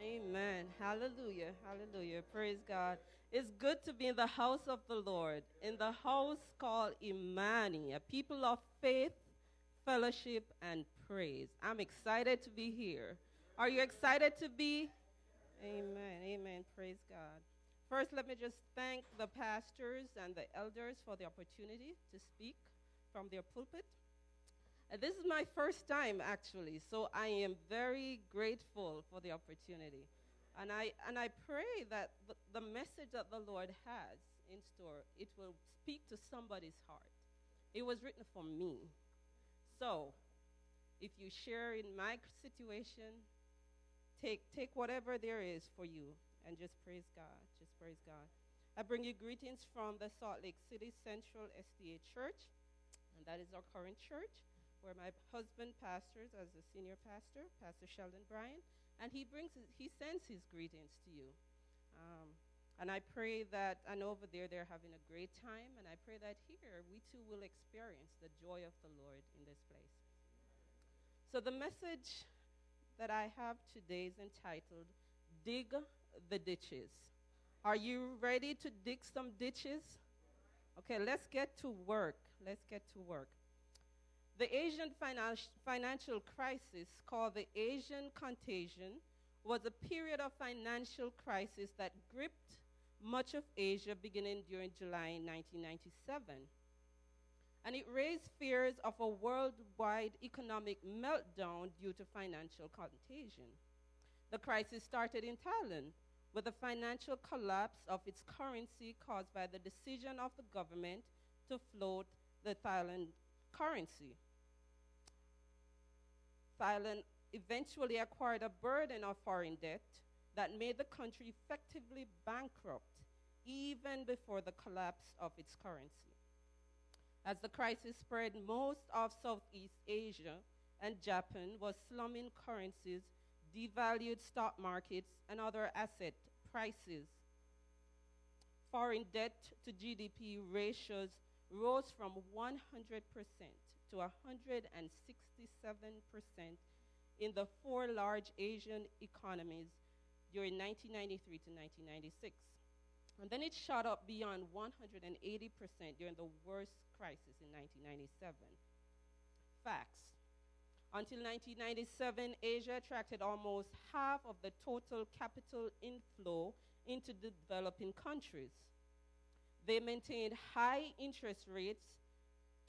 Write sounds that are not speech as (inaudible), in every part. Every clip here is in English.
Amen. Hallelujah. Hallelujah. Praise God. It's good to be in the house of the Lord, in the house called Imani, a people of faith, fellowship, and praise. I'm excited to be here. Are you excited to be? Amen. Amen. Praise God. First, let me just thank the pastors and the elders for the opportunity to speak from their pulpit. Uh, this is my first time, actually, so I am very grateful for the opportunity. And I, and I pray that the, the message that the Lord has in store, it will speak to somebody's heart. It was written for me. So, if you share in my situation, take, take whatever there is for you and just praise God. Just praise God. I bring you greetings from the Salt Lake City Central SDA Church, and that is our current church where my husband pastors as a senior pastor, Pastor Sheldon Bryan, and he brings he sends his greetings to you. Um, and I pray that, and over there they're having a great time, and I pray that here we too will experience the joy of the Lord in this place. So the message that I have today is entitled Dig the Ditches. Are you ready to dig some ditches? Okay, let's get to work. Let's get to work. The Asian financial crisis, called the Asian contagion, was a period of financial crisis that gripped much of Asia beginning during July 1997. And it raised fears of a worldwide economic meltdown due to financial contagion. The crisis started in Thailand with the financial collapse of its currency caused by the decision of the government to float the Thailand currency. Thailand eventually acquired a burden of foreign debt that made the country effectively bankrupt even before the collapse of its currency. As the crisis spread, most of Southeast Asia and Japan was slumming currencies, devalued stock markets, and other asset prices. Foreign debt to GDP ratios rose from 100% to 167% in the four large Asian economies during 1993 to 1996. And then it shot up beyond 180% during the worst crisis in 1997. Facts. Until 1997, Asia attracted almost half of the total capital inflow into developing countries. They maintained high interest rates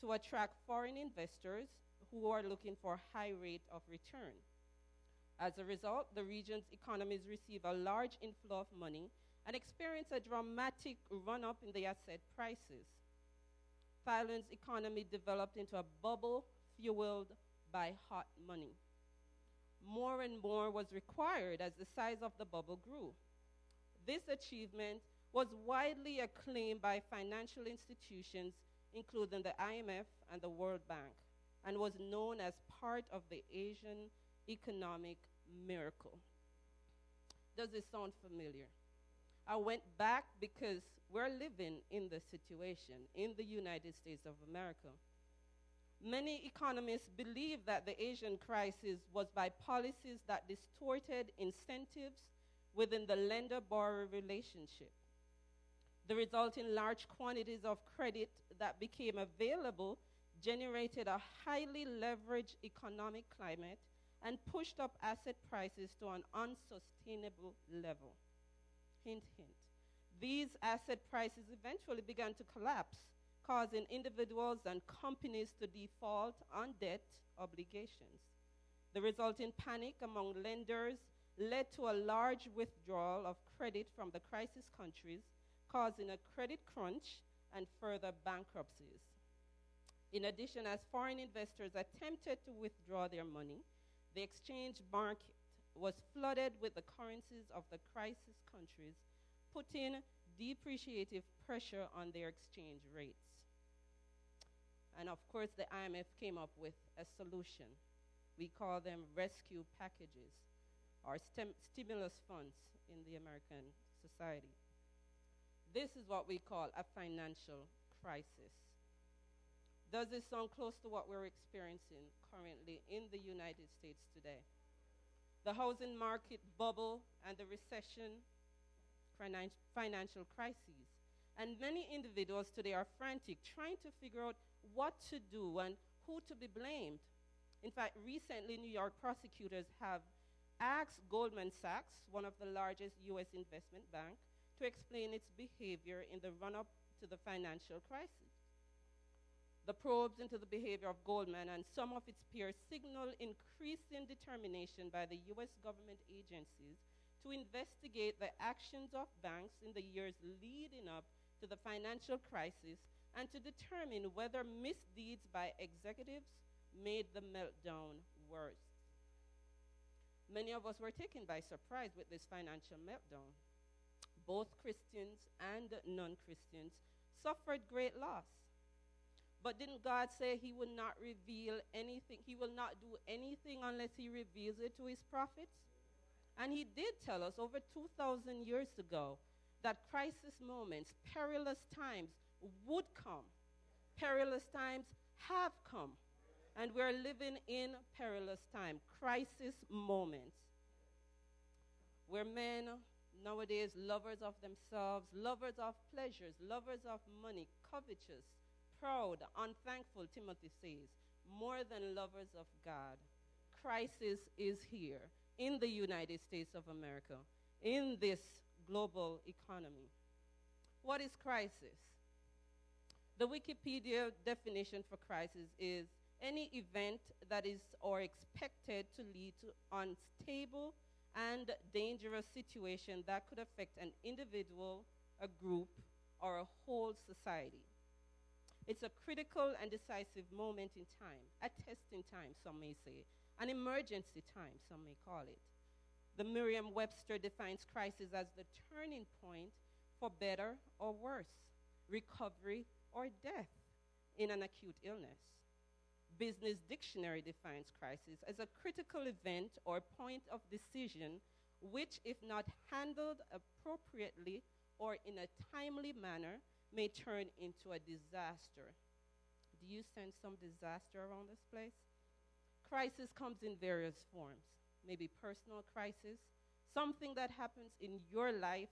to attract foreign investors who are looking for a high rate of return. As a result, the region's economies receive a large inflow of money and experience a dramatic run up in the asset prices. Thailand's economy developed into a bubble fueled by hot money. More and more was required as the size of the bubble grew. This achievement was widely acclaimed by financial institutions including the IMF and the World Bank, and was known as part of the Asian economic miracle. Does this sound familiar? I went back because we're living in this situation in the United States of America. Many economists believe that the Asian crisis was by policies that distorted incentives within the lender borrower relationship. The resulting large quantities of credit that became available generated a highly leveraged economic climate and pushed up asset prices to an unsustainable level. Hint, hint. These asset prices eventually began to collapse, causing individuals and companies to default on debt obligations. The resulting panic among lenders led to a large withdrawal of credit from the crisis countries causing a credit crunch and further bankruptcies. In addition, as foreign investors attempted to withdraw their money, the exchange market was flooded with the currencies of the crisis countries, putting depreciative pressure on their exchange rates. And of course, the IMF came up with a solution. We call them rescue packages or stim stimulus funds in the American society. This is what we call a financial crisis. Does this sound close to what we're experiencing currently in the United States today? the housing market bubble, and the recession, financial crises. And many individuals today are frantic, trying to figure out what to do and who to be blamed. In fact, recently, New York prosecutors have asked Goldman Sachs, one of the largest U.S. investment banks, to explain its behavior in the run up to the financial crisis. The probes into the behavior of Goldman and some of its peers signal increasing determination by the U.S. government agencies to investigate the actions of banks in the years leading up to the financial crisis and to determine whether misdeeds by executives made the meltdown worse. Many of us were taken by surprise with this financial meltdown. Both Christians and non Christians suffered great loss. But didn't God say He would not reveal anything? He will not do anything unless He reveals it to His prophets? And He did tell us over 2,000 years ago that crisis moments, perilous times would come. Perilous times have come. And we're living in perilous time, crisis moments, where men nowadays, lovers of themselves, lovers of pleasures, lovers of money, covetous, proud, unthankful, Timothy says, more than lovers of God. Crisis is here in the United States of America, in this global economy. What is crisis? The Wikipedia definition for crisis is any event that is or expected to lead to unstable and dangerous situation that could affect an individual, a group, or a whole society. It's a critical and decisive moment in time, a testing time, some may say, an emergency time, some may call it. The Merriam Webster defines crisis as the turning point for better or worse, recovery or death in an acute illness. Business Dictionary defines crisis as a critical event or point of decision which, if not handled appropriately or in a timely manner, may turn into a disaster. Do you sense some disaster around this place? Crisis comes in various forms. Maybe personal crisis, something that happens in your life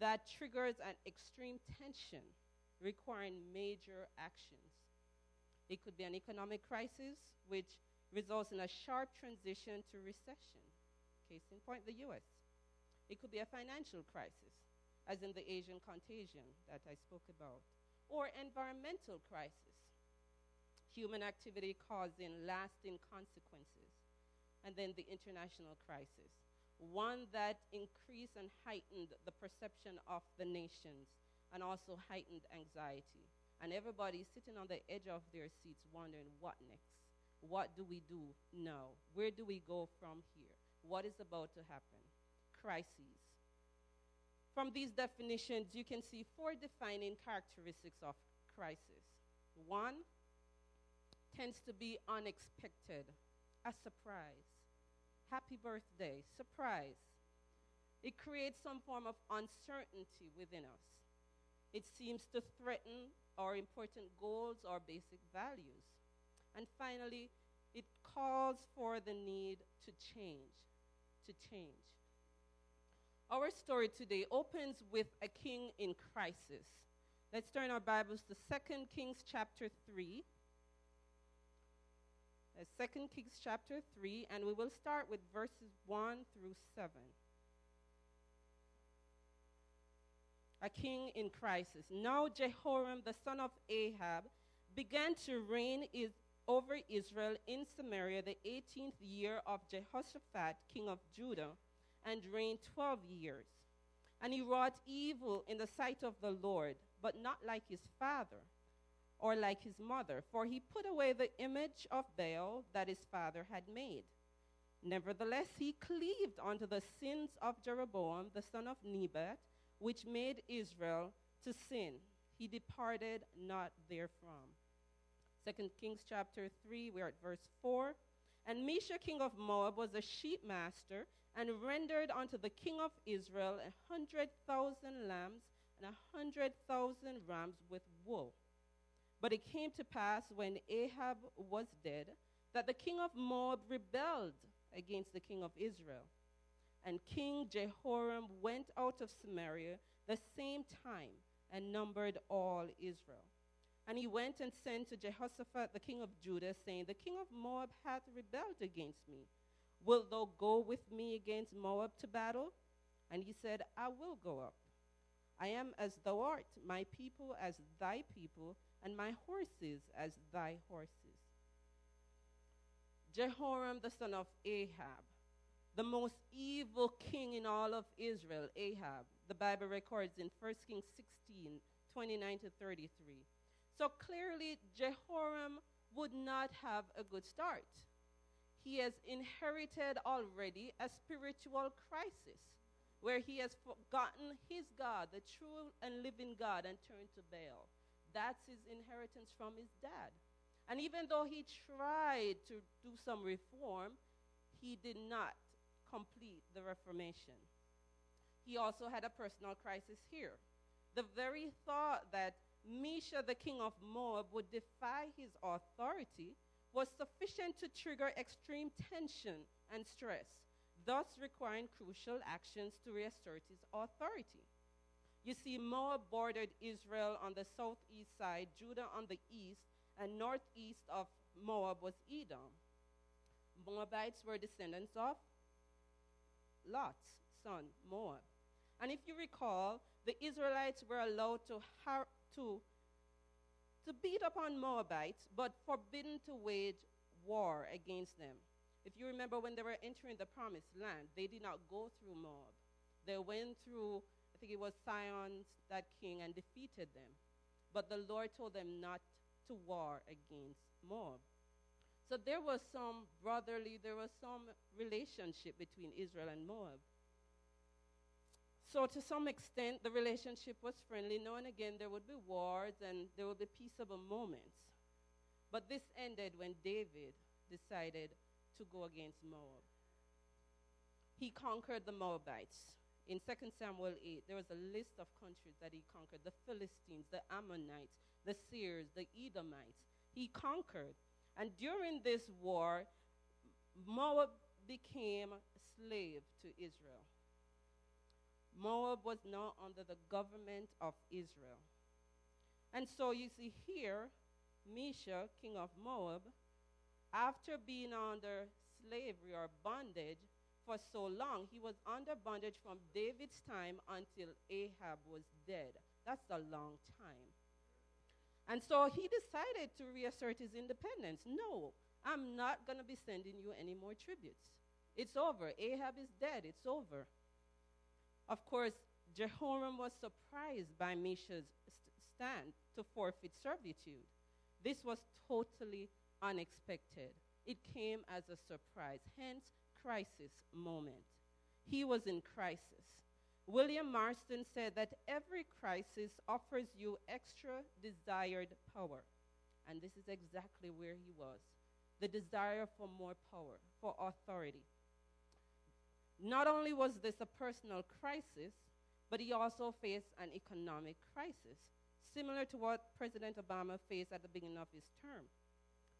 that triggers an extreme tension requiring major actions. It could be an economic crisis, which results in a sharp transition to recession. Case in point, the US. It could be a financial crisis, as in the Asian contagion that I spoke about, or environmental crisis, human activity causing lasting consequences, and then the international crisis, one that increased and heightened the perception of the nations and also heightened anxiety. And everybody's sitting on the edge of their seats wondering what next? What do we do now? Where do we go from here? What is about to happen? Crises. From these definitions, you can see four defining characteristics of crisis. One tends to be unexpected, a surprise. Happy birthday, surprise. It creates some form of uncertainty within us. It seems to threaten our important goals or basic values. And finally, it calls for the need to change, to change. Our story today opens with a king in crisis. Let's turn our Bibles to 2 Kings chapter 3. 2 Kings chapter 3, and we will start with verses 1 through 7. A king in crisis. Now Jehoram, the son of Ahab, began to reign is, over Israel in Samaria the 18th year of Jehoshaphat, king of Judah, and reigned 12 years. And he wrought evil in the sight of the Lord, but not like his father or like his mother, for he put away the image of Baal that his father had made. Nevertheless, he cleaved unto the sins of Jeroboam, the son of Nebat, which made Israel to sin. He departed not therefrom. Second Kings chapter 3, we're at verse 4. And Mesha, king of Moab, was a sheep master, and rendered unto the king of Israel a hundred thousand lambs and a hundred thousand rams with wool. But it came to pass when Ahab was dead that the king of Moab rebelled against the king of Israel. And King Jehoram went out of Samaria the same time and numbered all Israel. And he went and sent to Jehoshaphat, the king of Judah, saying, The king of Moab hath rebelled against me. Wilt thou go with me against Moab to battle? And he said, I will go up. I am as thou art, my people as thy people, and my horses as thy horses. Jehoram, the son of Ahab, the most evil king in all of Israel, Ahab, the Bible records in 1 Kings 16 29 to 33. So clearly, Jehoram would not have a good start. He has inherited already a spiritual crisis where he has forgotten his God, the true and living God, and turned to Baal. That's his inheritance from his dad. And even though he tried to do some reform, he did not complete the Reformation. He also had a personal crisis here. The very thought that Mesha, the king of Moab, would defy his authority was sufficient to trigger extreme tension and stress, thus requiring crucial actions to reassert his authority. You see, Moab bordered Israel on the southeast side, Judah on the east, and northeast of Moab was Edom. Moabites were descendants of Lot's son, Moab. And if you recall, the Israelites were allowed to, har- to, to beat upon Moabites, but forbidden to wage war against them. If you remember when they were entering the promised land, they did not go through Moab. They went through, I think it was Sihon, that king, and defeated them. But the Lord told them not to war against Moab. So there was some brotherly, there was some relationship between Israel and Moab. So, to some extent, the relationship was friendly. Now and again, there would be wars and there would be peaceable moments. But this ended when David decided to go against Moab. He conquered the Moabites. In 2 Samuel 8, there was a list of countries that he conquered the Philistines, the Ammonites, the Seers, the Edomites. He conquered. And during this war, Moab became a slave to Israel. Moab was now under the government of Israel. And so you see here, Mesha, king of Moab, after being under slavery or bondage for so long, he was under bondage from David's time until Ahab was dead. That's a long time. And so he decided to reassert his independence. No, I'm not going to be sending you any more tributes. It's over. Ahab is dead. It's over. Of course, Jehoram was surprised by Mesha's stand to forfeit servitude. This was totally unexpected. It came as a surprise, hence, crisis moment. He was in crisis. William Marston said that every crisis offers you extra desired power. And this is exactly where he was the desire for more power, for authority. Not only was this a personal crisis, but he also faced an economic crisis, similar to what President Obama faced at the beginning of his term.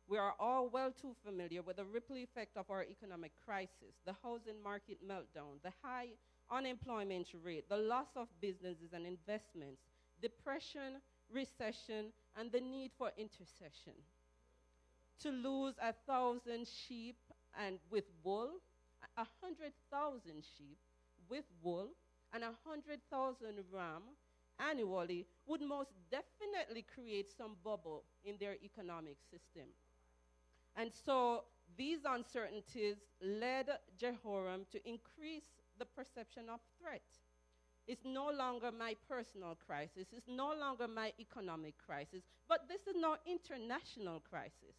We are all well too familiar with the ripple effect of our economic crisis, the housing market meltdown, the high unemployment rate, the loss of businesses and investments, depression, recession, and the need for intercession. To lose a thousand sheep and with wool a hundred thousand sheep with wool and a hundred thousand ram annually would most definitely create some bubble in their economic system. And so these uncertainties led Jehoram to increase the perception of threat. It's no longer my personal crisis, it's no longer my economic crisis, but this is now international crisis.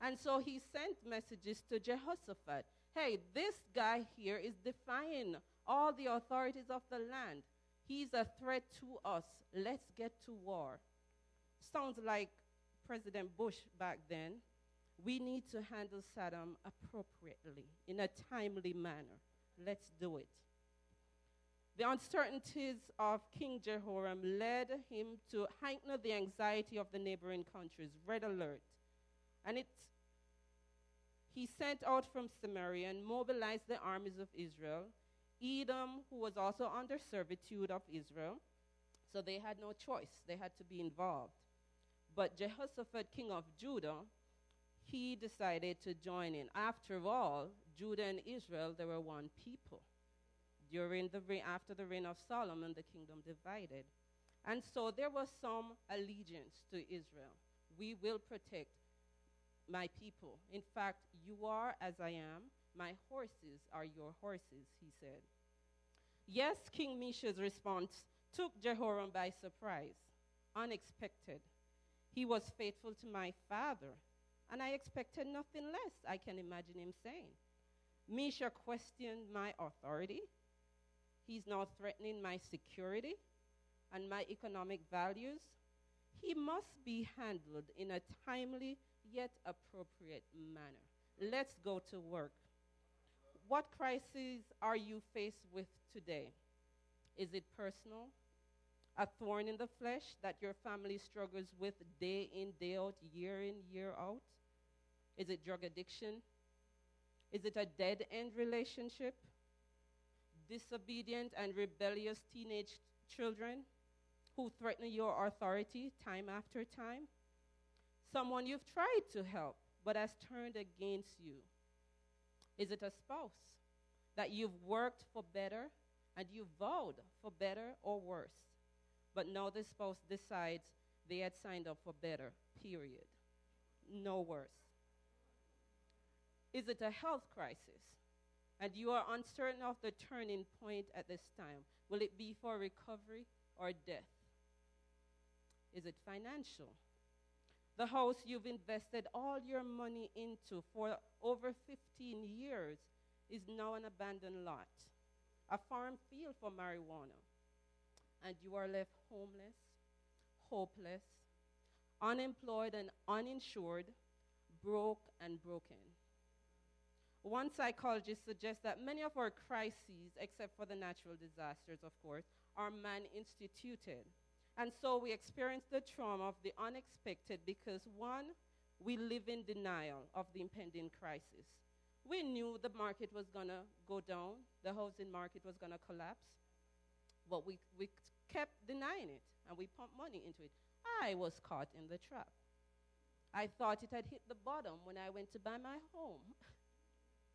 And so he sent messages to Jehoshaphat hey, this guy here is defying all the authorities of the land. He's a threat to us. Let's get to war. Sounds like President Bush back then. We need to handle Saddam appropriately, in a timely manner. Let's do it. The uncertainties of King Jehoram led him to heighten the anxiety of the neighboring countries, red alert. And it's he sent out from Samaria and mobilized the armies of Israel. Edom, who was also under servitude of Israel, so they had no choice, they had to be involved. But Jehoshaphat, king of Judah, he decided to join in. After all, Judah and Israel, they were one people. During the after the reign of Solomon, the kingdom divided. And so there was some allegiance to Israel. We will protect my people. In fact, you are as I am. My horses are your horses, he said. Yes, King Mesha's response took Jehoram by surprise, unexpected. He was faithful to my father, and I expected nothing less, I can imagine him saying. Mesha questioned my authority. He's now threatening my security and my economic values. He must be handled in a timely yet appropriate manner. Let's go to work. What crises are you faced with today? Is it personal? A thorn in the flesh that your family struggles with day in, day out, year in, year out? Is it drug addiction? Is it a dead end relationship? Disobedient and rebellious teenage children who threaten your authority time after time? Someone you've tried to help but has turned against you? Is it a spouse that you've worked for better and you vowed for better or worse? But now the spouse decides they had signed up for better, period. No worse. Is it a health crisis? And you are uncertain of the turning point at this time. Will it be for recovery or death? Is it financial? The house you've invested all your money into for over 15 years is now an abandoned lot, a farm field for marijuana. And you are left homeless, hopeless, unemployed and uninsured, broke and broken. One psychologist suggests that many of our crises, except for the natural disasters, of course, are man instituted. And so we experience the trauma of the unexpected because, one, we live in denial of the impending crisis. We knew the market was going to go down, the housing market was going to collapse, but we, we kept denying it and we pumped money into it. I was caught in the trap. I thought it had hit the bottom when I went to buy my home. (laughs)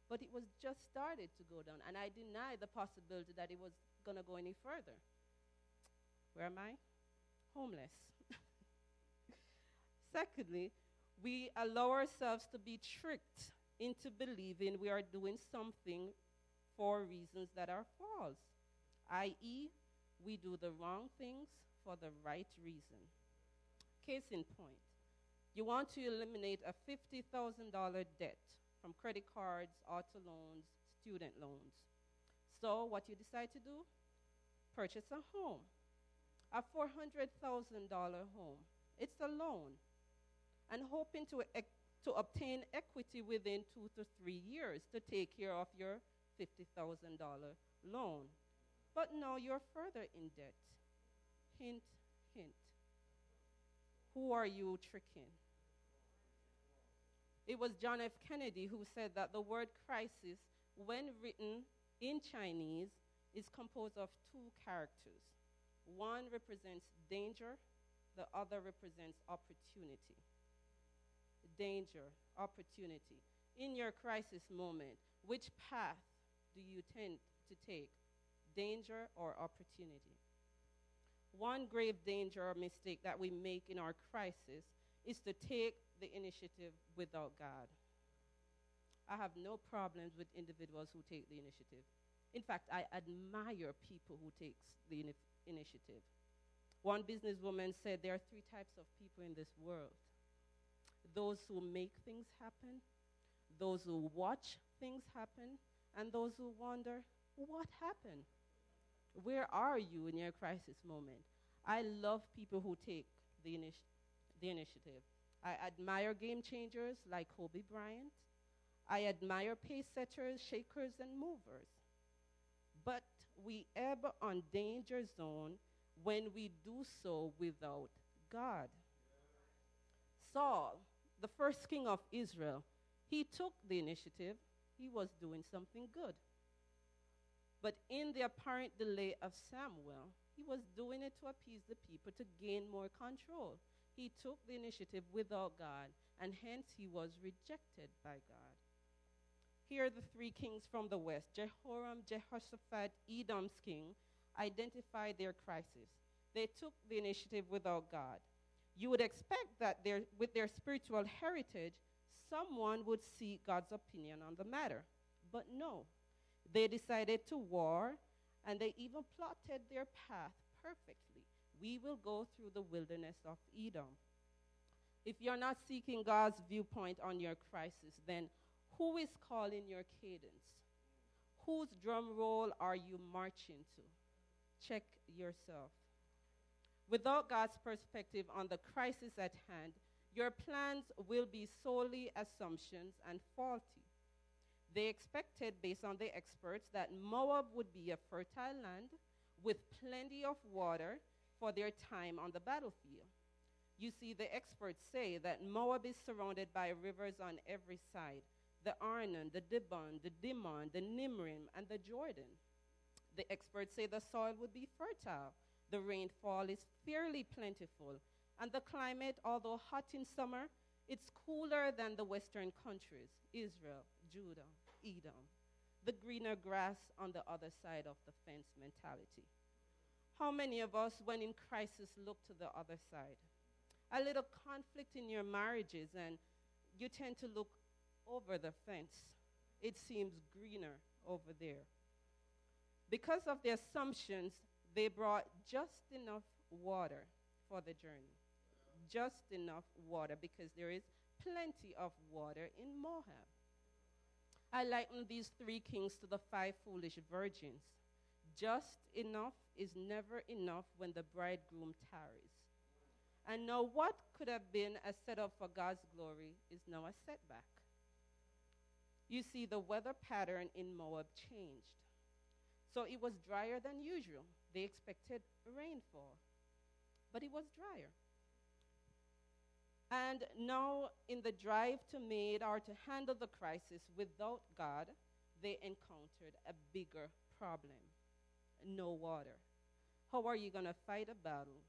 but it was just started to go down, and I denied the possibility that it was going to go any further. Where am I? Homeless. (laughs) Secondly, we allow ourselves to be tricked into believing we are doing something for reasons that are false, i.e., we do the wrong things for the right reason. Case in point, you want to eliminate a $50,000 debt from credit cards, auto loans, student loans. So, what you decide to do? Purchase a home, a $400,000 home. It's a loan. And hoping to, to obtain equity within two to three years to take care of your $50,000 loan. But now you're further in debt. Hint, hint. Who are you tricking? It was John F. Kennedy who said that the word crisis, when written in Chinese, is composed of two characters. One represents danger, the other represents opportunity. Danger, opportunity. In your crisis moment, which path do you tend to take? Danger or opportunity? One grave danger or mistake that we make in our crisis is to take the initiative without God. I have no problems with individuals who take the initiative. In fact, I admire people who take the in- initiative. One businesswoman said there are three types of people in this world those who make things happen, those who watch things happen, and those who wonder, what happened? Where are you in your crisis moment? I love people who take the, initi- the initiative. I admire game changers like Kobe Bryant. I admire pace setters, shakers, and movers. But we ebb on danger zone when we do so without God. Saul, the first king of Israel, He took the initiative, he was doing something good. But in the apparent delay of Samuel, he was doing it to appease the people to gain more control. He took the initiative without God, and hence he was rejected by God. Here are the three kings from the west Jehoram, Jehoshaphat, Edom's king identified their crisis. They took the initiative without God. You would expect that with their spiritual heritage, someone would seek God's opinion on the matter. But no, they decided to war, and they even plotted their path perfectly. We will go through the wilderness of Edom. If you're not seeking God's viewpoint on your crisis, then who is calling your cadence? Whose drum roll are you marching to? Check yourself. Without God's perspective on the crisis at hand, your plans will be solely assumptions and faulty. They expected, based on the experts, that Moab would be a fertile land with plenty of water for their time on the battlefield. You see, the experts say that Moab is surrounded by rivers on every side the Arnon, the Dibon, the Dimon, the Nimrim, and the Jordan. The experts say the soil would be fertile. The rainfall is fairly plentiful. And the climate, although hot in summer, it's cooler than the western countries Israel, Judah, Edom, the greener grass on the other side of the fence mentality. How many of us, when in crisis, look to the other side? A little conflict in your marriages, and you tend to look over the fence. It seems greener over there. Because of the assumptions, they brought just enough water for the journey. Just enough water, because there is plenty of water in Moab. I liken these three kings to the five foolish virgins. Just enough is never enough when the bridegroom tarries. And now, what could have been a setup for God's glory is now a setback. You see, the weather pattern in Moab changed. So it was drier than usual. They expected rainfall, but it was drier. And now, in the drive to meet or to handle the crisis without God, they encountered a bigger problem no water. How are you going to fight a battle?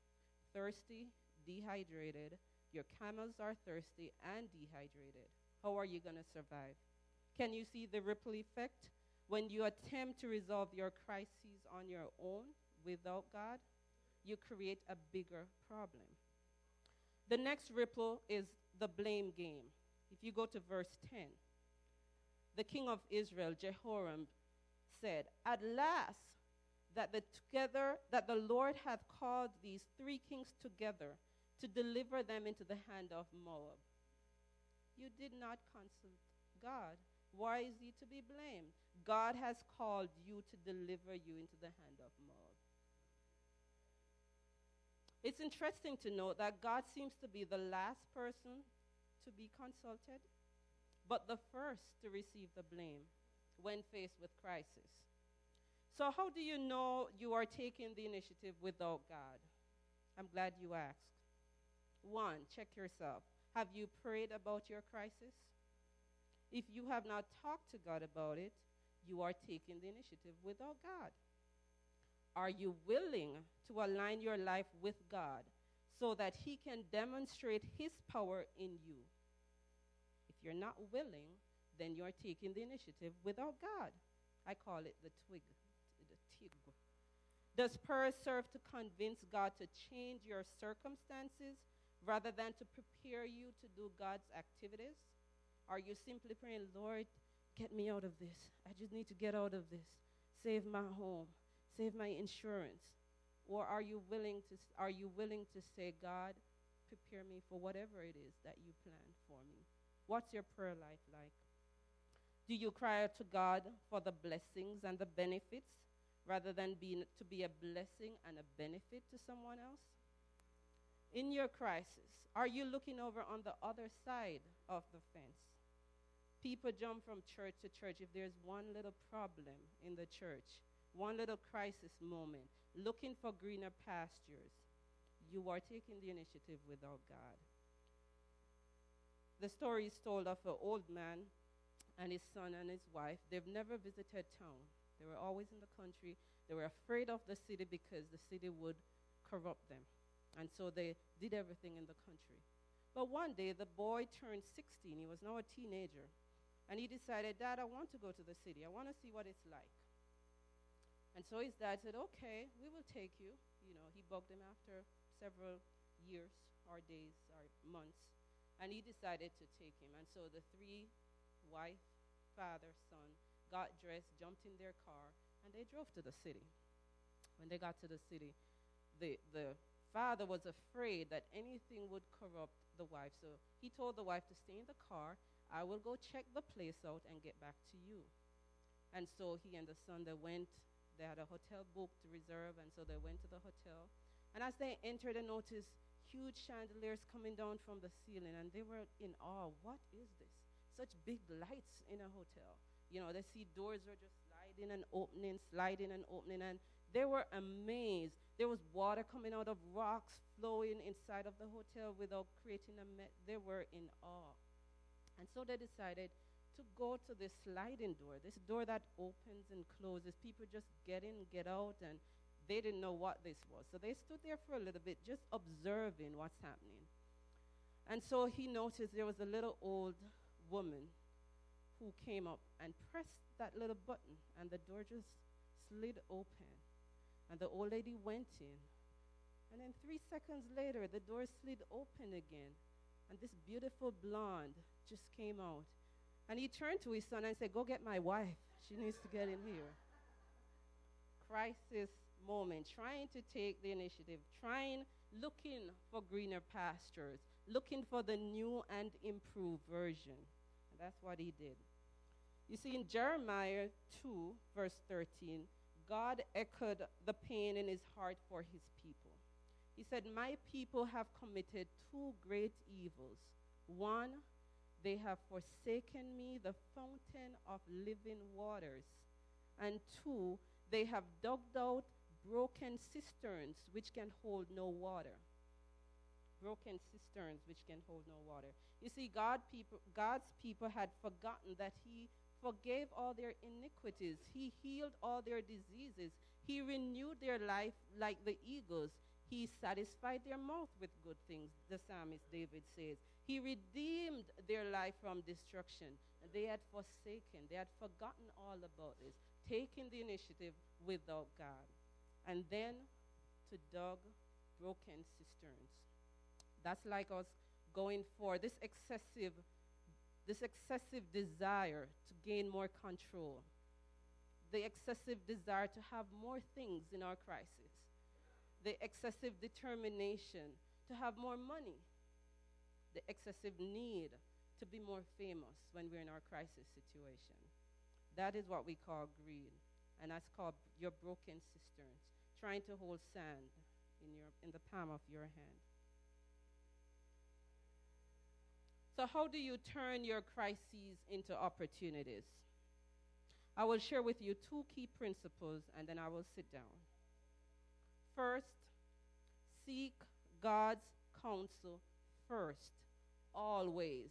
Thirsty, dehydrated, your camels are thirsty and dehydrated. How are you going to survive? Can you see the ripple effect? When you attempt to resolve your crises on your own without God, you create a bigger problem. The next ripple is the blame game. If you go to verse 10, the king of Israel, Jehoram, said, At last, that the together that the Lord hath called these three kings together to deliver them into the hand of Moab. You did not consult God. Why is he to be blamed? God has called you to deliver you into the hand of Moab. It's interesting to note that God seems to be the last person to be consulted, but the first to receive the blame when faced with crisis. So, how do you know you are taking the initiative without God? I'm glad you asked. One, check yourself. Have you prayed about your crisis? If you have not talked to God about it, you are taking the initiative without God. Are you willing to align your life with God so that He can demonstrate His power in you? If you're not willing, then you're taking the initiative without God. I call it the twig, the. Does prayer serve to convince God to change your circumstances rather than to prepare you to do God's activities? Are you simply praying, Lord, get me out of this? I just need to get out of this. Save my home save my insurance? Or are you willing to, are you willing to say, God, prepare me for whatever it is that you plan for me? What's your prayer life like? Do you cry out to God for the blessings and the benefits rather than being, to be a blessing and a benefit to someone else? In your crisis, are you looking over on the other side of the fence? People jump from church to church if there's one little problem in the church one little crisis moment, looking for greener pastures, you are taking the initiative without God. the story is told of an old man and his son and his wife. They've never visited town. They were always in the country. They were afraid of the city because the city would corrupt them. And so they did everything in the country. But one day, the boy turned 16. He was now a teenager. And he decided, Dad, I want to go to the city. I want to see what it's like. And so his dad said, Okay, we will take you. You know, he bugged him after several years or days or months. And he decided to take him. And so the three wife, father, son got dressed, jumped in their car, and they drove to the city. When they got to the city, the, the father was afraid that anything would corrupt the wife. So he told the wife to stay in the car. I will go check the place out and get back to you. And so he and the son, they went, they had a hotel booked to reserve, and so they went to the hotel. And as they entered, they noticed huge chandeliers coming down from the ceiling, and they were in awe. What is this? Such big lights in a hotel. You know, they see doors are just sliding and opening, sliding and opening, and they were amazed. There was water coming out of rocks flowing inside of the hotel without creating a mess. They were in awe. And so they decided to go to this sliding door, this door that opens and closes. People just get in, get out, and they didn't know what this was. So they stood there for a little bit, just observing what's happening. And so he noticed there was a little old woman who came up and pressed that little button, and the door just slid open. And the old lady went in. And then three seconds later, the door slid open again. And this beautiful blonde just came out. And he turned to his son and said, Go get my wife. She needs to get in here. Crisis moment, trying to take the initiative, trying, looking for greener pastures, looking for the new and improved version. And that's what he did. You see, in Jeremiah 2, verse 13, God echoed the pain in his heart for his people. He said, My people have committed two great evils. One, they have forsaken me, the fountain of living waters. And two, they have dug out broken cisterns which can hold no water. Broken cisterns which can hold no water. You see, God people, God's people had forgotten that He forgave all their iniquities, He healed all their diseases, He renewed their life like the eagles. He satisfied their mouth with good things, the psalmist David says. He redeemed their life from destruction. They had forsaken, they had forgotten all about this, taking the initiative without God and then to dug broken cisterns. That's like us going for this excessive, this excessive desire to gain more control, the excessive desire to have more things in our crisis, the excessive determination to have more money, the excessive need to be more famous when we're in our crisis situation. That is what we call greed, and that's called your broken cisterns trying to hold sand in, your, in the palm of your hand. So, how do you turn your crises into opportunities? I will share with you two key principles and then I will sit down. First, seek God's counsel first, always.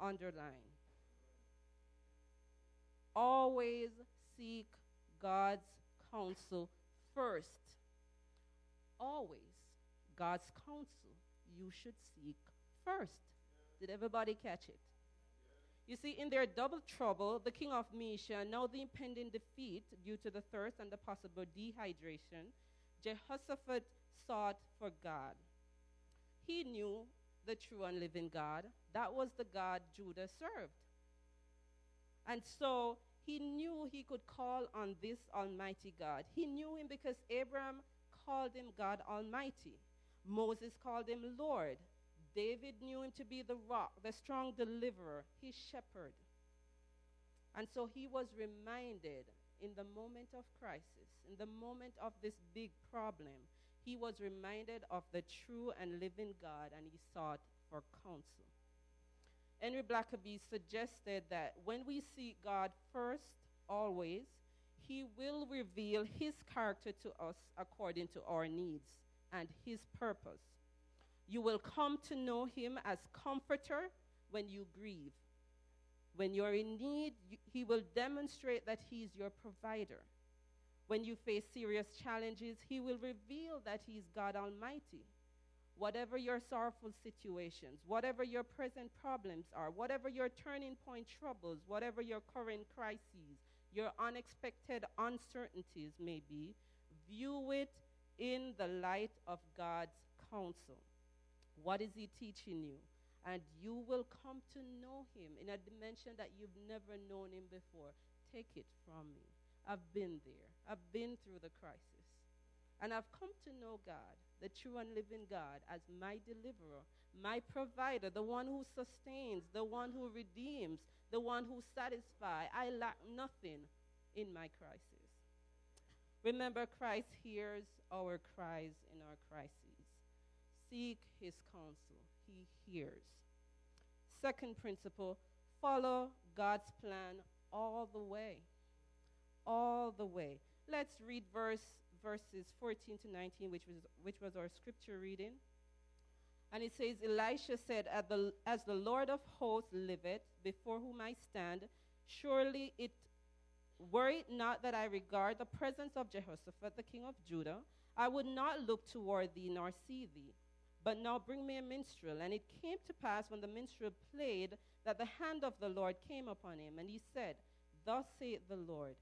Underline. Always seek God's counsel first, always, God's counsel you should seek first. Did everybody catch it? You see, in their double trouble, the king of Mesha, now the impending defeat due to the thirst and the possible dehydration, Jehoshaphat sought for God. He knew the true and living God. That was the God Judah served. And so he knew he could call on this Almighty God. He knew him because Abraham called him God Almighty. Moses called him Lord. David knew him to be the rock, the strong deliverer, his shepherd. And so he was reminded in the moment of crisis, in the moment of this big problem, he was reminded of the true and living God and he sought for counsel. Henry Blackaby suggested that when we seek God first, always, He will reveal His character to us according to our needs and His purpose. You will come to know Him as comforter, when you grieve. When you're in need, He will demonstrate that he is your provider. When you face serious challenges, He will reveal that He is God Almighty. Whatever your sorrowful situations, whatever your present problems are, whatever your turning point troubles, whatever your current crises, your unexpected uncertainties may be, view it in the light of God's counsel. What is He teaching you? And you will come to know Him in a dimension that you've never known Him before. Take it from me. I've been there, I've been through the crisis. And I've come to know God, the true and living God, as my deliverer, my provider, the one who sustains, the one who redeems, the one who satisfies. I lack nothing in my crisis. Remember, Christ hears our cries in our crises. Seek his counsel, he hears. Second principle follow God's plan all the way. All the way. Let's read verse, verses 14 to 19, which was, which was our scripture reading. And it says, Elisha said, As the Lord of hosts liveth, before whom I stand, surely it were it not that I regard the presence of Jehoshaphat, the king of Judah, I would not look toward thee nor see thee. But now bring me a minstrel. And it came to pass when the minstrel played that the hand of the Lord came upon him. And he said, Thus saith the Lord,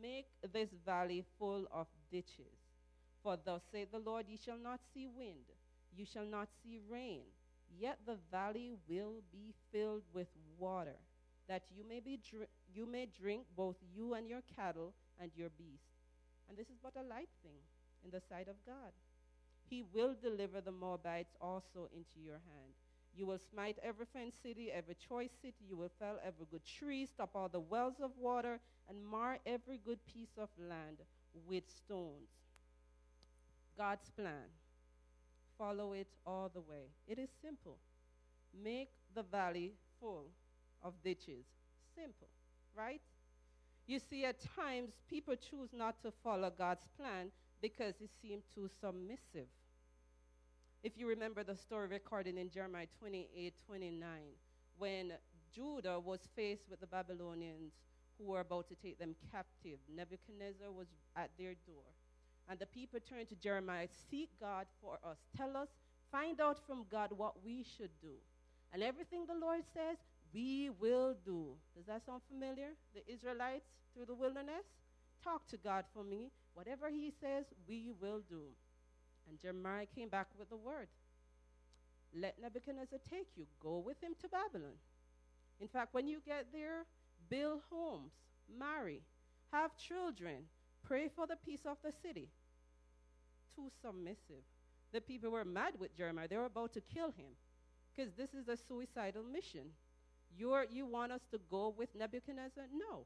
Make this valley full of ditches. For thus saith the Lord, Ye shall not see wind, you shall not see rain, yet the valley will be filled with water, that you may, be dr- you may drink both you and your cattle and your beasts. And this is but a light thing in the sight of God. He will deliver the Moabites also into your hand. You will smite every fenced city, every choice city. You will fell every good tree, stop all the wells of water, and mar every good piece of land with stones. God's plan. Follow it all the way. It is simple. Make the valley full of ditches. Simple, right? You see, at times people choose not to follow God's plan because it seemed too submissive. If you remember the story recorded in Jeremiah 28 29, when Judah was faced with the Babylonians who were about to take them captive, Nebuchadnezzar was at their door. And the people turned to Jeremiah, Seek God for us. Tell us, find out from God what we should do. And everything the Lord says, we will do. Does that sound familiar? The Israelites through the wilderness? Talk to God for me. Whatever He says, we will do. And Jeremiah came back with the word Let Nebuchadnezzar take you. Go with him to Babylon. In fact, when you get there, build homes, marry, have children, pray for the peace of the city. Too submissive. The people were mad with Jeremiah. They were about to kill him because this is a suicidal mission. You're, you want us to go with Nebuchadnezzar? No.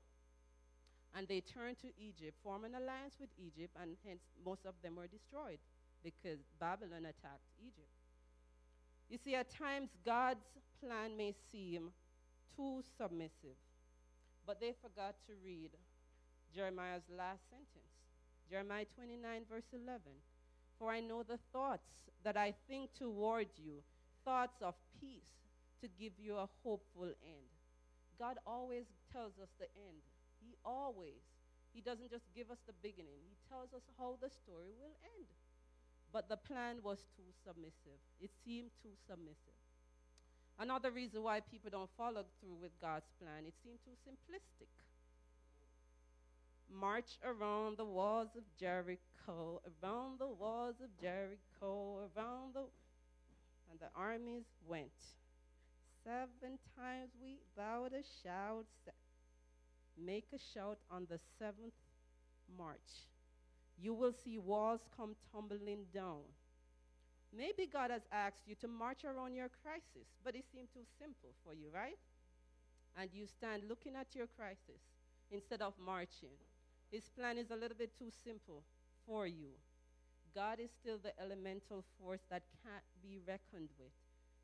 And they turned to Egypt, form an alliance with Egypt, and hence most of them were destroyed because Babylon attacked Egypt. You see, at times God's plan may seem too submissive, but they forgot to read Jeremiah's last sentence Jeremiah 29, verse 11. For I know the thoughts that I think toward you, thoughts of peace, to give you a hopeful end. God always tells us the end. He always. He doesn't just give us the beginning, He tells us how the story will end. But the plan was too submissive. It seemed too submissive. Another reason why people don't follow through with God's plan, it seemed too simplistic. March around the walls of Jericho, around the walls of Jericho, around the. And the armies went. Seven times we bowed a shout. Make a shout on the seventh march you will see walls come tumbling down. Maybe God has asked you to march around your crisis, but it seemed too simple for you, right? And you stand looking at your crisis instead of marching. His plan is a little bit too simple for you. God is still the elemental force that can't be reckoned with.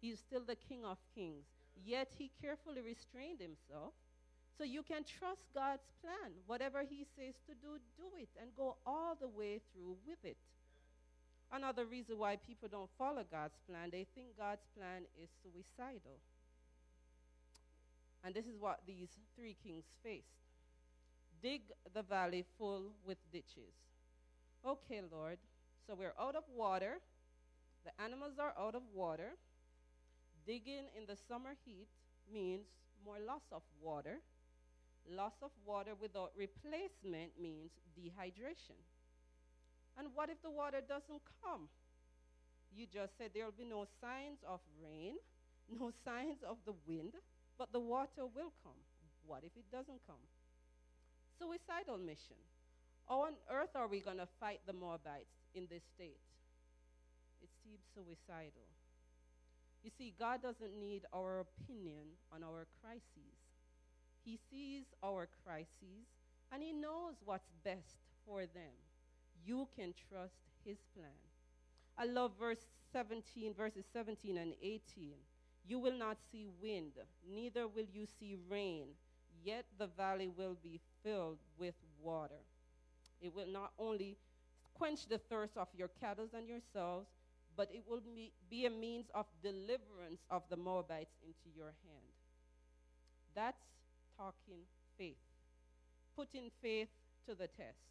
He is still the King of Kings. Yet he carefully restrained himself so you can trust God's plan. Whatever He says to do, do it and go all the way through with it. Another reason why people don't follow God's plan, they think God's plan is suicidal. And this is what these three kings faced dig the valley full with ditches. Okay, Lord, so we're out of water. The animals are out of water. Digging in the summer heat means more loss of water. Loss of water without replacement means dehydration. And what if the water doesn't come? You just said there will be no signs of rain, (laughs) no signs of the wind, but the water will come. What if it doesn't come? Suicidal mission. How on earth are we going to fight the Moabites in this state? It seems suicidal. You see, God doesn't need our opinion on our crises. He sees our crises and He knows what's best for them. You can trust His plan. I love verse 17, verses 17 and 18. You will not see wind, neither will you see rain, yet the valley will be filled with water. It will not only quench the thirst of your cattle and yourselves, but it will be a means of deliverance of the Moabites into your hand. That's talking faith, putting faith to the test.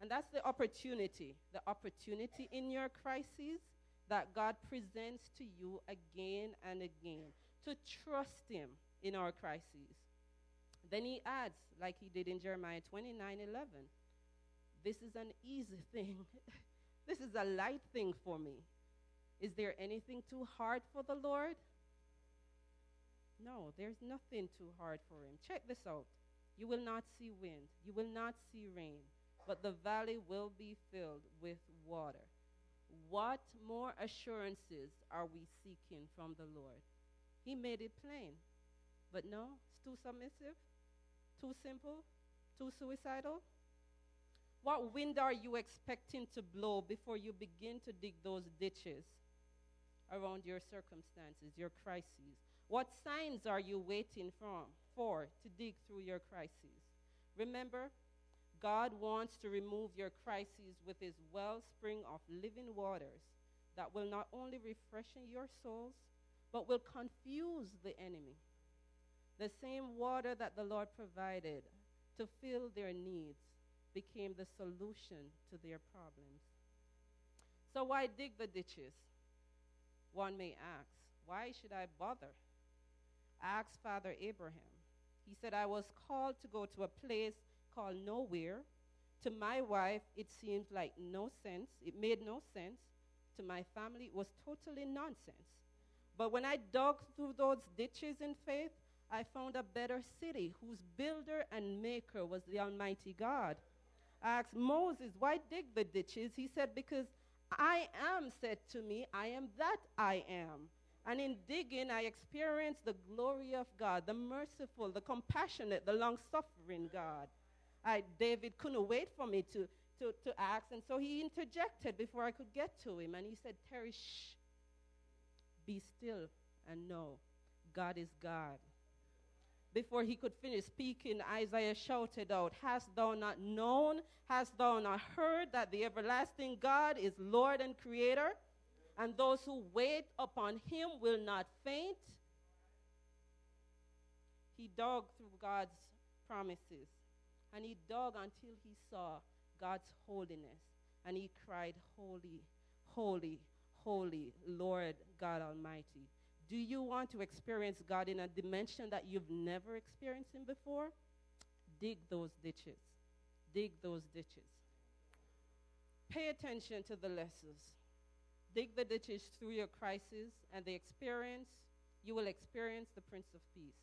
And that's the opportunity, the opportunity in your crises that God presents to you again and again to trust Him in our crises. Then He adds, like He did in Jeremiah 29 11, this is an easy (laughs) thing. this is a light thing for me. Is there anything too hard for the Lord? No, there's nothing too hard for him. Check this out. You will not see wind, you will not see rain, but the valley will be filled with water. What more assurances are we seeking from the Lord? He made it plain. But no, it's too submissive, too simple, too suicidal. What wind are you expecting to blow before you begin to dig those ditches around your circumstances, your crises? What signs are you waiting from, for to dig through your crises? Remember, God wants to remove your crises with his wellspring of living waters that will not only refreshen your souls, but will confuse the enemy. The same water that the Lord provided to fill their needs became the solution to their problems. So, why dig the ditches? One may ask, why should I bother? Ask Father Abraham. He said, I was called to go to a place called nowhere. To my wife, it seemed like no sense. It made no sense. To my family, it was totally nonsense. But when I dug through those ditches in faith, I found a better city whose builder and maker was the Almighty God. I asked Moses, Why dig the ditches? He said, Because I am said to me, I am that I am. And in digging, I experienced the glory of God, the merciful, the compassionate, the long suffering God. I, David couldn't wait for me to, to, to ask, and so he interjected before I could get to him. And he said, Terry, shh, be still and know God is God. Before he could finish speaking, Isaiah shouted out, Hast thou not known, hast thou not heard that the everlasting God is Lord and Creator? And those who wait upon him will not faint. He dug through God's promises, and he dug until he saw God's holiness, and he cried, Holy, holy, holy, Lord God Almighty. Do you want to experience God in a dimension that you've never experienced Him before? Dig those ditches. Dig those ditches. Pay attention to the lessons. Dig the ditches through your crisis and the experience. You will experience the Prince of Peace.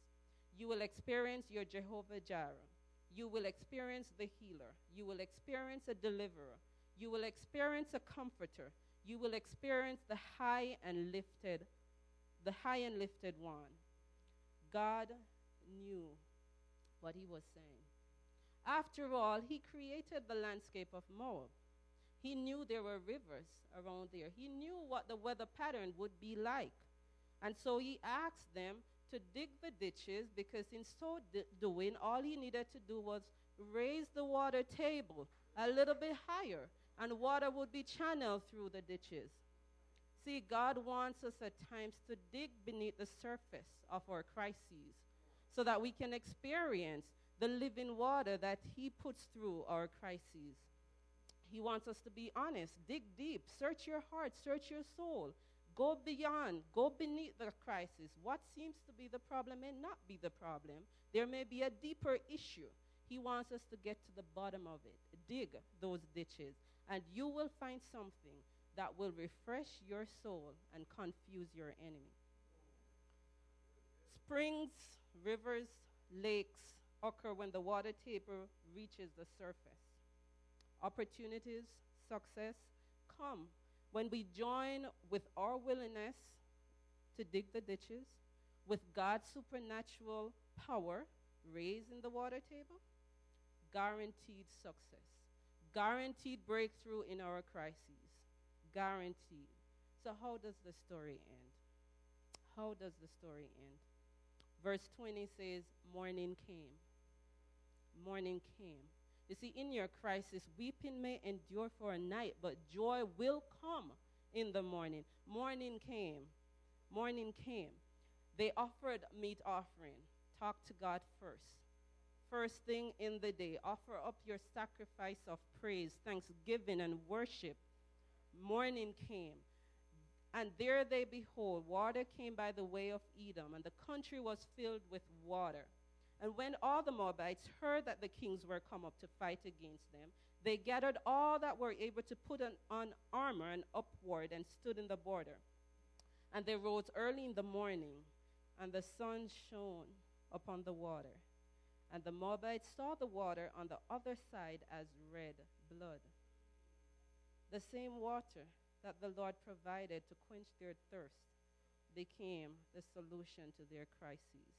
You will experience your Jehovah Jireh. You will experience the healer. You will experience a deliverer. You will experience a comforter. You will experience the high and lifted the high and lifted one. God knew what he was saying. After all, he created the landscape of Moab. He knew there were rivers around there. He knew what the weather pattern would be like. And so he asked them to dig the ditches because, in so doing, all he needed to do was raise the water table a little bit higher, and water would be channeled through the ditches. See, God wants us at times to dig beneath the surface of our crises so that we can experience the living water that He puts through our crises. He wants us to be honest, dig deep, search your heart, search your soul, go beyond, go beneath the crisis. What seems to be the problem may not be the problem. There may be a deeper issue. He wants us to get to the bottom of it, dig those ditches, and you will find something that will refresh your soul and confuse your enemy. Springs, rivers, lakes occur when the water table reaches the surface. Opportunities, success come when we join with our willingness to dig the ditches, with God's supernatural power raising the water table, guaranteed success, guaranteed breakthrough in our crises, guaranteed. So, how does the story end? How does the story end? Verse 20 says, Morning came. Morning came. You see, in your crisis, weeping may endure for a night, but joy will come in the morning. Morning came. Morning came. They offered meat offering. Talk to God first. First thing in the day, offer up your sacrifice of praise, thanksgiving, and worship. Morning came. And there they behold, water came by the way of Edom, and the country was filled with water. And when all the Moabites heard that the kings were come up to fight against them, they gathered all that were able to put on, on armor and upward and stood in the border. And they rose early in the morning, and the sun shone upon the water. And the Moabites saw the water on the other side as red blood. The same water that the Lord provided to quench their thirst became the solution to their crises.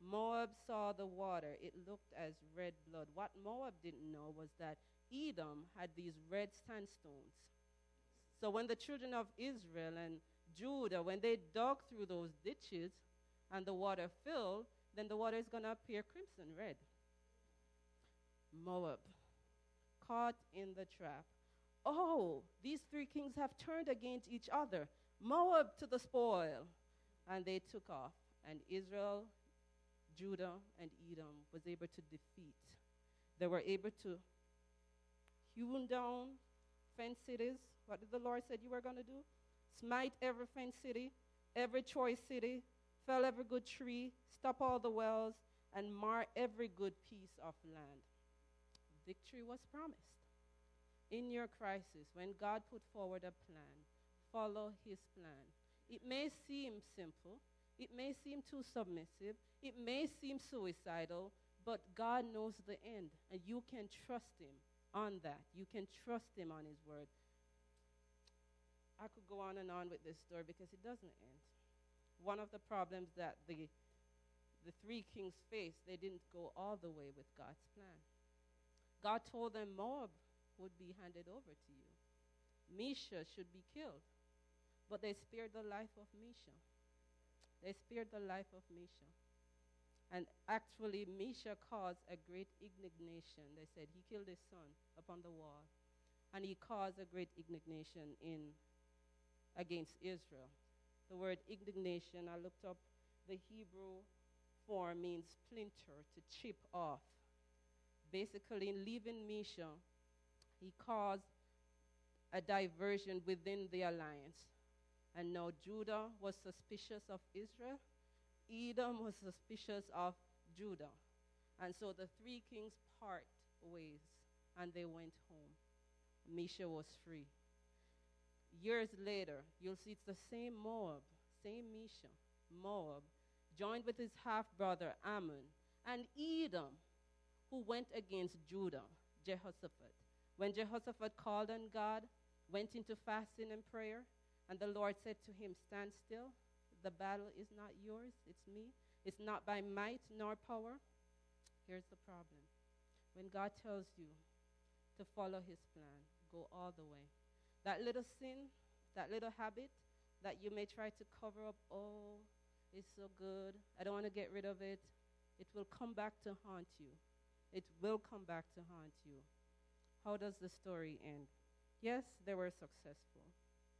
Moab saw the water. It looked as red blood. What Moab didn't know was that Edom had these red sandstones. So when the children of Israel and Judah, when they dug through those ditches and the water filled, then the water is going to appear crimson red. Moab, caught in the trap. Oh, these three kings have turned against each other. Moab to the spoil. And they took off. And Israel Judah and Edom was able to defeat. They were able to hew down fenced cities. What did the Lord said you were going to do? Smite every fenced city, every choice city, fell every good tree, stop all the wells, and mar every good piece of land. Victory was promised. In your crisis, when God put forward a plan, follow his plan. It may seem simple, it may seem too submissive. It may seem suicidal, but God knows the end, and you can trust Him on that. You can trust Him on His word. I could go on and on with this story because it doesn't end. One of the problems that the, the three kings faced, they didn't go all the way with God's plan. God told them Moab would be handed over to you. Mesha should be killed. But they spared the life of Mesha. They spared the life of Mesha. And actually, Mesha caused a great indignation. They said he killed his son upon the wall. And he caused a great indignation in, against Israel. The word indignation, I looked up the Hebrew form means splinter, to chip off. Basically, in leaving Mesha, he caused a diversion within the alliance. And now Judah was suspicious of Israel. Edom was suspicious of Judah. And so the three kings part ways and they went home. Mesha was free. Years later, you'll see it's the same Moab, same Mesha, Moab, joined with his half brother Ammon and Edom, who went against Judah, Jehoshaphat. When Jehoshaphat called on God, went into fasting and prayer, and the Lord said to him, Stand still. The battle is not yours, it's me. It's not by might nor power. Here's the problem when God tells you to follow his plan, go all the way. That little sin, that little habit that you may try to cover up, oh, it's so good. I don't want to get rid of it. It will come back to haunt you. It will come back to haunt you. How does the story end? Yes, they were successful.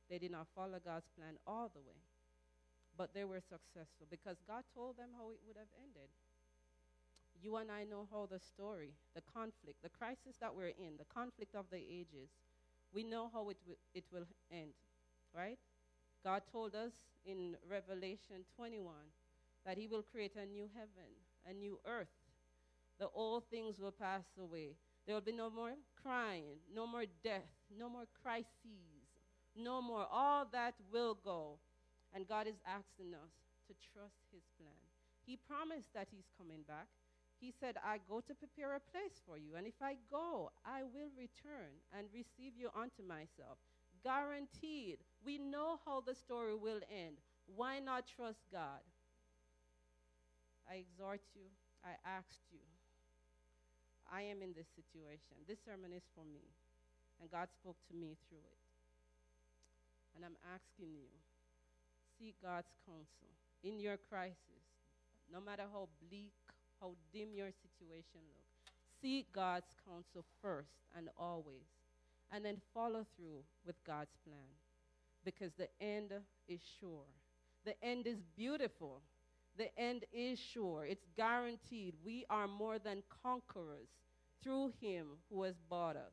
They did not follow God's plan all the way, but they were successful because God told them how it would have ended. You and I know how the story, the conflict, the crisis that we're in, the conflict of the ages, we know how it, w- it will end, right? God told us in Revelation 21 that He will create a new heaven, a new earth. The old things will pass away. There will be no more crying, no more death, no more crises, no more. All that will go. And God is asking us to trust His plan. He promised that He's coming back. He said, I go to prepare a place for you, and if I go, I will return and receive you unto myself. Guaranteed. We know how the story will end. Why not trust God? I exhort you, I asked you. I am in this situation. This sermon is for me, and God spoke to me through it. And I'm asking you seek God's counsel in your crisis, no matter how bleak how dim your situation looks. Seek God's counsel first and always, and then follow through with God's plan because the end is sure. The end is beautiful. The end is sure. It's guaranteed. We are more than conquerors through him who has bought us.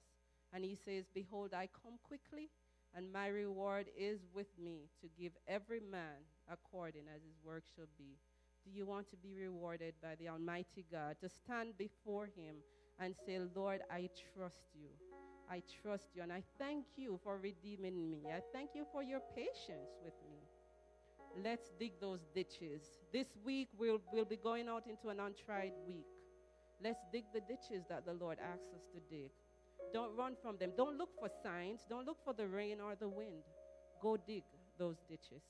And he says, Behold, I come quickly, and my reward is with me to give every man according as his work shall be do you want to be rewarded by the Almighty God? To stand before Him and say, Lord, I trust you. I trust you. And I thank you for redeeming me. I thank you for your patience with me. Let's dig those ditches. This week, we'll, we'll be going out into an untried week. Let's dig the ditches that the Lord asks us to dig. Don't run from them. Don't look for signs. Don't look for the rain or the wind. Go dig those ditches.